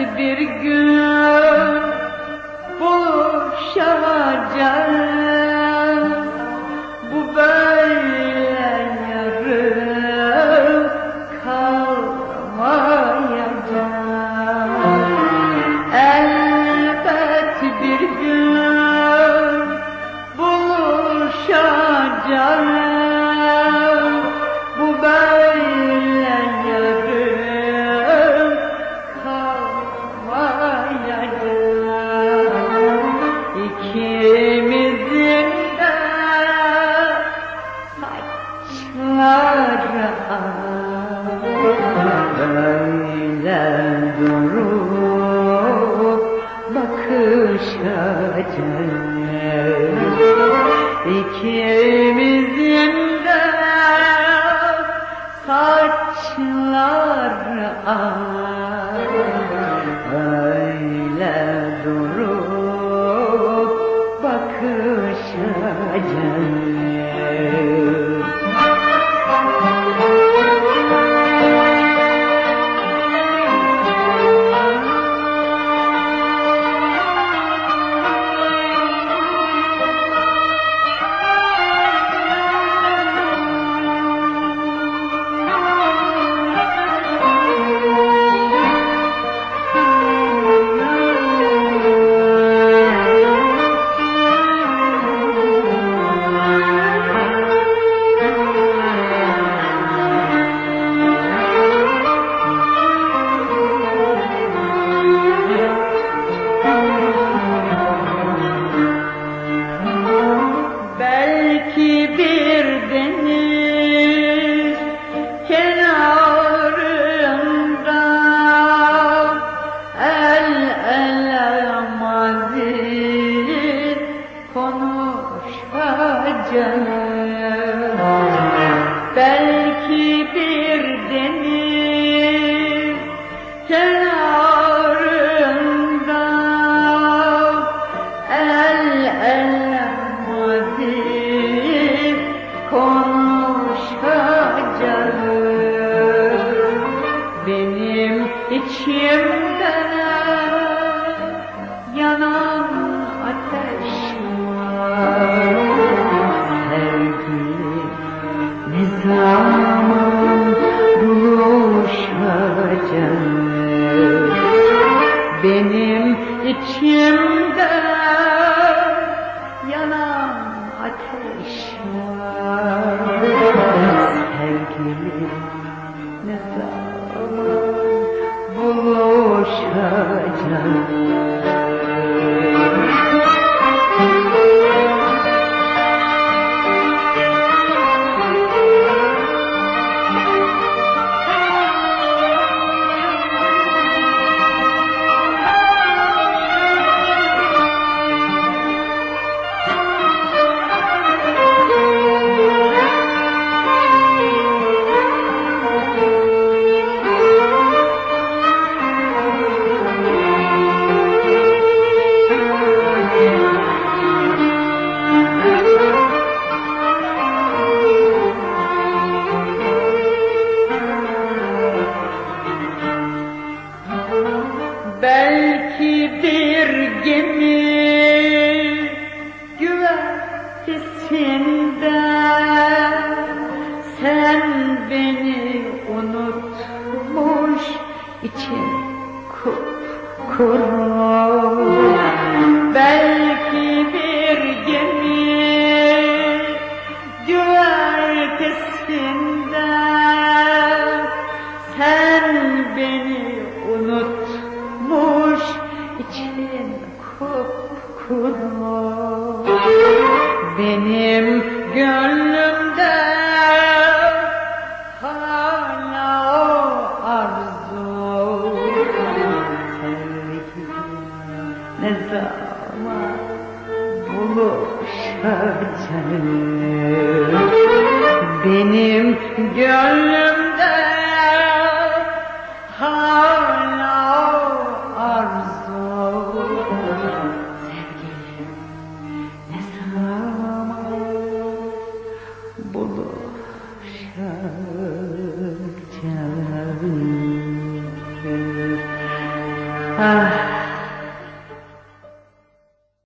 Belki bir gün boşanacağım Bu böyle yarım kalamayacağım Elbet bir gün boşanacağım bakışacağız ikimizin de saçları öyle Belki bir deniz benim içimde için kupkuru Belki bir gemi güvertesinde sen beni unutmuş için kupkuru benim gönlümde ne zaman buluşacağız benim gönlümde hala arzu sevgilim. Ne zaman buluşacağız Ah